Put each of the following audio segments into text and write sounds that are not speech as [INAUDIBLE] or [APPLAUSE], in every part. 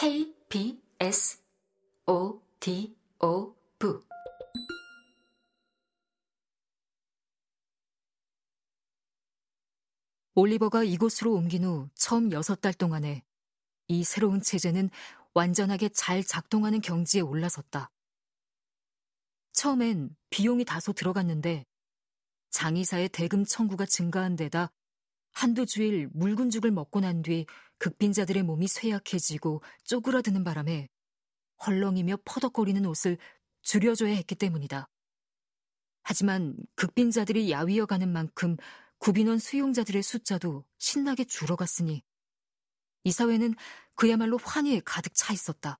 KBS O D O V 올리버가 이곳으로 옮긴 후 처음 여섯 달 동안에 이 새로운 체제는 완전하게 잘 작동하는 경지에 올라섰다. 처음엔 비용이 다소 들어갔는데 장의사의 대금 청구가 증가한 데다 한두 주일 묽은 죽을 먹고 난 뒤 극빈자들의 몸이 쇠약해지고 쪼그라드는 바람에 헐렁이며 퍼덕거리는 옷을 줄여줘야 했기 때문이다. 하지만 극빈자들이 야위어가는 만큼 구빈원 수용자들의 숫자도 신나게 줄어갔으니 이 사회는 그야말로 환희에 가득 차 있었다.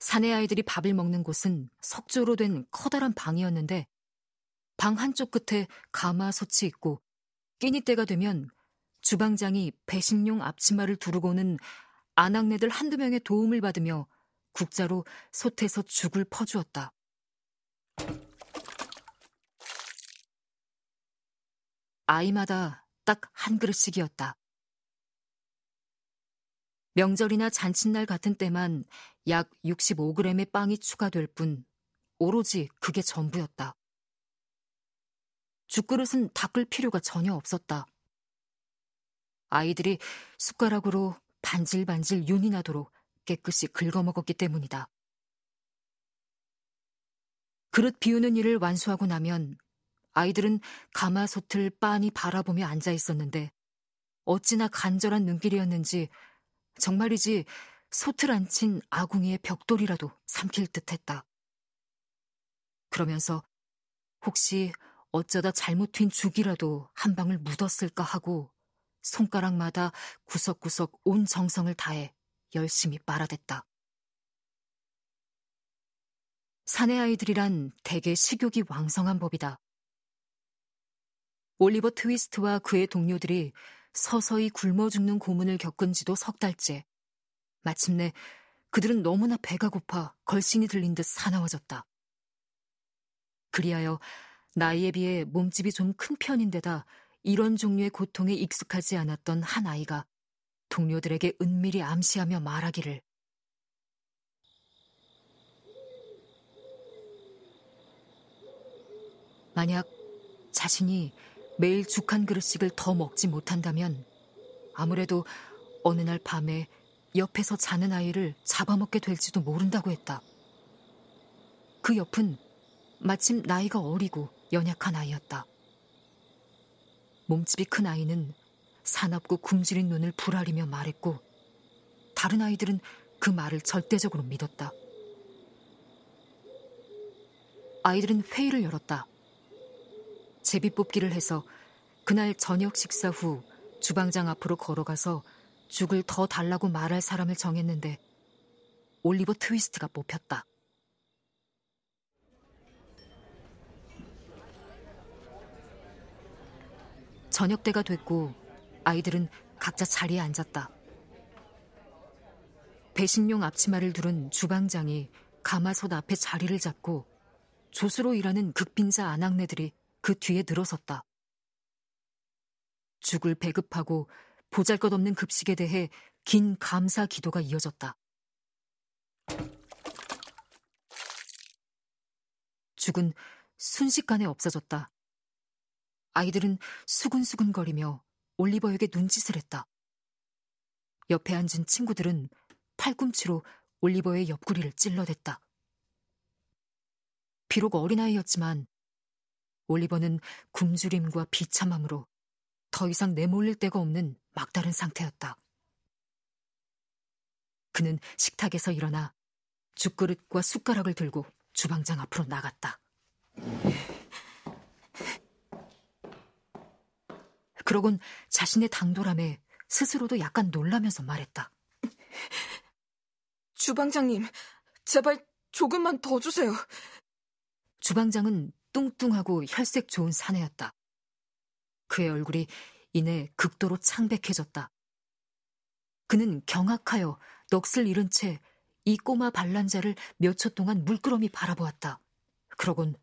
사내 아이들이 밥을 먹는 곳은 석조로 된 커다란 방이었는데 방 한쪽 끝에 가마솥이 있고 끼니 때가 되면 주방장이 배식용 앞치마를 두르고는 아낙네들 한두 명의 도움을 받으며 국자로 솥에서 죽을 퍼주었다. 아이마다 딱 한 그릇씩이었다. 명절이나 잔칫날 같은 때만 약 65g의 빵이 추가될 뿐 오로지 그게 전부였다. 죽그릇은 닦을 필요가 전혀 없었다. 아이들이 숟가락으로 반질반질 윤이 나도록 깨끗이 긁어먹었기 때문이다. 그릇 비우는 일을 완수하고 나면 아이들은 가마솥을 빤히 바라보며 앉아 있었는데 어찌나 간절한 눈길이었는지 정말이지 솥을 앉힌 아궁이의 벽돌이라도 삼킬 듯 했다. 그러면서 혹시 어쩌다 잘못 튄 죽이라도 한 방울 묻었을까 하고 손가락마다 구석구석 온 정성을 다해 열심히 빨아댔다. 사내 아이들이란 대개 식욕이 왕성한 법이다. 올리버 트위스트와 그의 동료들이 서서히 굶어 죽는 고문을 겪은 지도 석 달째. 마침내 그들은 너무나 배가 고파 걸신이 들린 듯 사나워졌다. 그리하여 나이에 비해 몸집이 좀 큰 편인데다 이런 종류의 고통에 익숙하지 않았던 한 아이가 동료들에게 은밀히 암시하며 말하기를 만약 자신이 매일 죽 한 그릇씩을 더 먹지 못한다면 아무래도 어느 날 밤에 옆에서 자는 아이를 잡아먹게 될지도 모른다고 했다. 그 옆은 마침 나이가 어리고 연약한 아이였다. 몸집이 큰 아이는 사납고 굶주린 눈을 부라리며 말했고 다른 아이들은 그 말을 절대적으로 믿었다. 아이들은 회의를 열었다. 제비 뽑기를 해서 그날 저녁 식사 후 주방장 앞으로 걸어가서 죽을 더 달라고 말할 사람을 정했는데 올리버 트위스트가 뽑혔다. 저녁 때가 됐고 아이들은 각자 자리에 앉았다. 배신용 앞치마를 두른 주방장이 가마솥 앞에 자리를 잡고 조수로 일하는 극빈자 아낙네들이 그 뒤에 늘어섰다. 죽을 배급하고 보잘것없는 급식에 대해 긴 감사 기도가 이어졌다. 죽은 순식간에 없어졌다. 아이들은 수근수근거리며 올리버에게 눈짓을 했다. 옆에 앉은 친구들은 팔꿈치로 올리버의 옆구리를 찔러댔다. 비록 어린아이였지만 올리버는 굶주림과 비참함으로 더 이상 내몰릴 데가 없는 막다른 상태였다. 그는 식탁에서 일어나 죽그릇과 숟가락을 들고 주방장 앞으로 나갔다. 그러곤 자신의 당돌함에 스스로도 약간 놀라면서 말했다. [LAUGHS] 주방장님, 제발 조금만 더 주세요. 주방장은 뚱뚱하고 혈색 좋은 사내였다. 그의 얼굴이 이내 극도로 창백해졌다. 그는 경악하여 넋을 잃은 채 이 꼬마 반란자를 몇 초 동안 물끄러미 바라보았다. 그러곤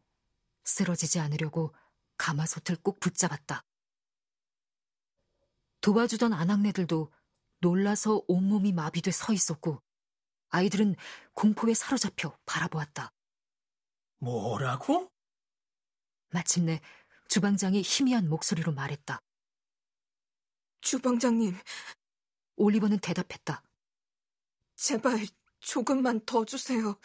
쓰러지지 않으려고 가마솥을 꼭 붙잡았다. 도와주던 아낙네들도 놀라서 온몸이 마비돼 서 있었고 아이들은 공포에 사로잡혀 바라보았다. 뭐라고? 마침내 주방장이 희미한 목소리로 말했다. 주방장님, 올리버는 대답했다. 제발 조금만 더 주세요.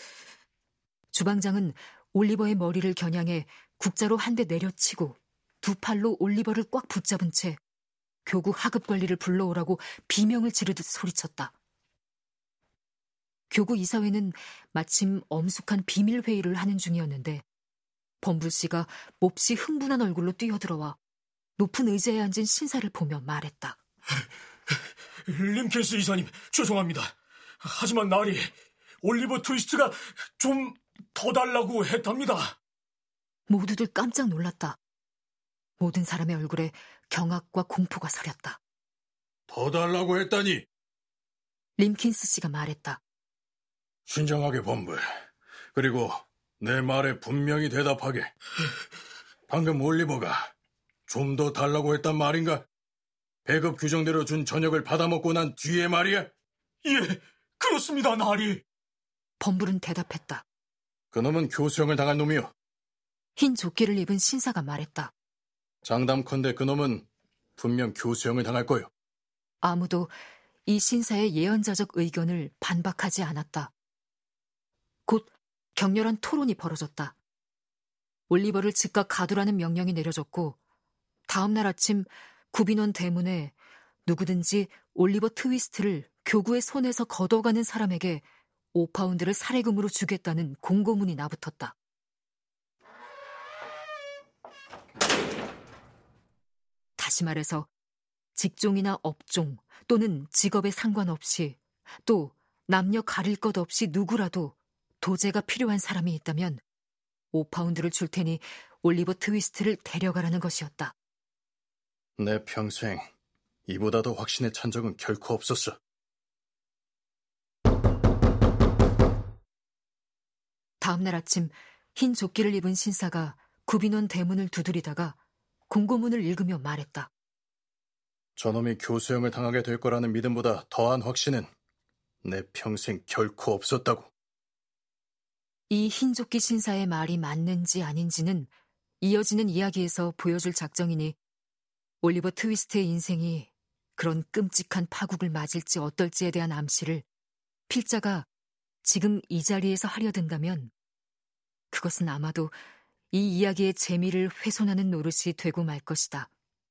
주방장은 올리버의 머리를 겨냥해 국자로 한 대 내려치고 두 팔로 올리버를 꽉 붙잡은 채 교구 하급 관리를 불러오라고 비명을 지르듯 소리쳤다. 교구 이사회는 마침 엄숙한 비밀 회의를 하는 중이었는데 범불 씨가 몹시 흥분한 얼굴로 뛰어들어와 높은 의자에 앉은 신사를 보며 말했다. 림켄스 이사님, 죄송합니다. 하지만 나리, 올리버 트위스트가 좀 더 달라고 했답니다. 모두들 깜짝 놀랐다. 모든 사람의 얼굴에 경악과 공포가 서렸다. 더 달라고 했다니. 림킨스 씨가 말했다. 신정하게 범불. 그리고 내 말에 분명히 대답하게. 방금 올리버가 좀 더 달라고 했단 말인가? 배급 규정대로 준 저녁을 받아먹고 난 뒤에 말이야? 예, 그렇습니다, 나리. 범불은 대답했다. 그놈은 교수형을 당한 놈이요. 흰 조끼를 입은 신사가 말했다. 장담컨대 그놈은 분명 교수형을 당할 거요. 아무도 이 신사의 예언자적 의견을 반박하지 않았다. 곧 격렬한 토론이 벌어졌다. 올리버를 즉각 가두라는 명령이 내려졌고 다음 날 아침 구빈원 대문에 누구든지 올리버 트위스트를 교구의 손에서 걷어가는 사람에게 5파운드를 살해금으로 주겠다는 공고문이 나붙었다. 다시 말해서 직종이나 업종 또는 직업에 상관없이 또 남녀 가릴 것 없이 누구라도 도제가 필요한 사람이 있다면 5파운드를 줄 테니 올리버 트위스트를 데려가라는 것이었다. 내 평생 이보다 더 확신에 찬 적은 결코 없었어. 다음 날 아침 흰 조끼를 입은 신사가 구빈원 대문을 두드리다가 공고문을 읽으며 말했다. 저놈이 교수형을 당하게 될 거라는 믿음보다 더한 확신은 내 평생 결코 없었다고. 이 흰조끼 신사의 말이 맞는지 아닌지는 이어지는 이야기에서 보여줄 작정이니 올리버 트위스트의 인생이 그런 끔찍한 파국을 맞을지 어떨지에 대한 암시를 필자가 지금 이 자리에서 하려 든다면 그것은 아마도 이 이야기의 재미를 훼손하는 노릇이 되고 말 것이다.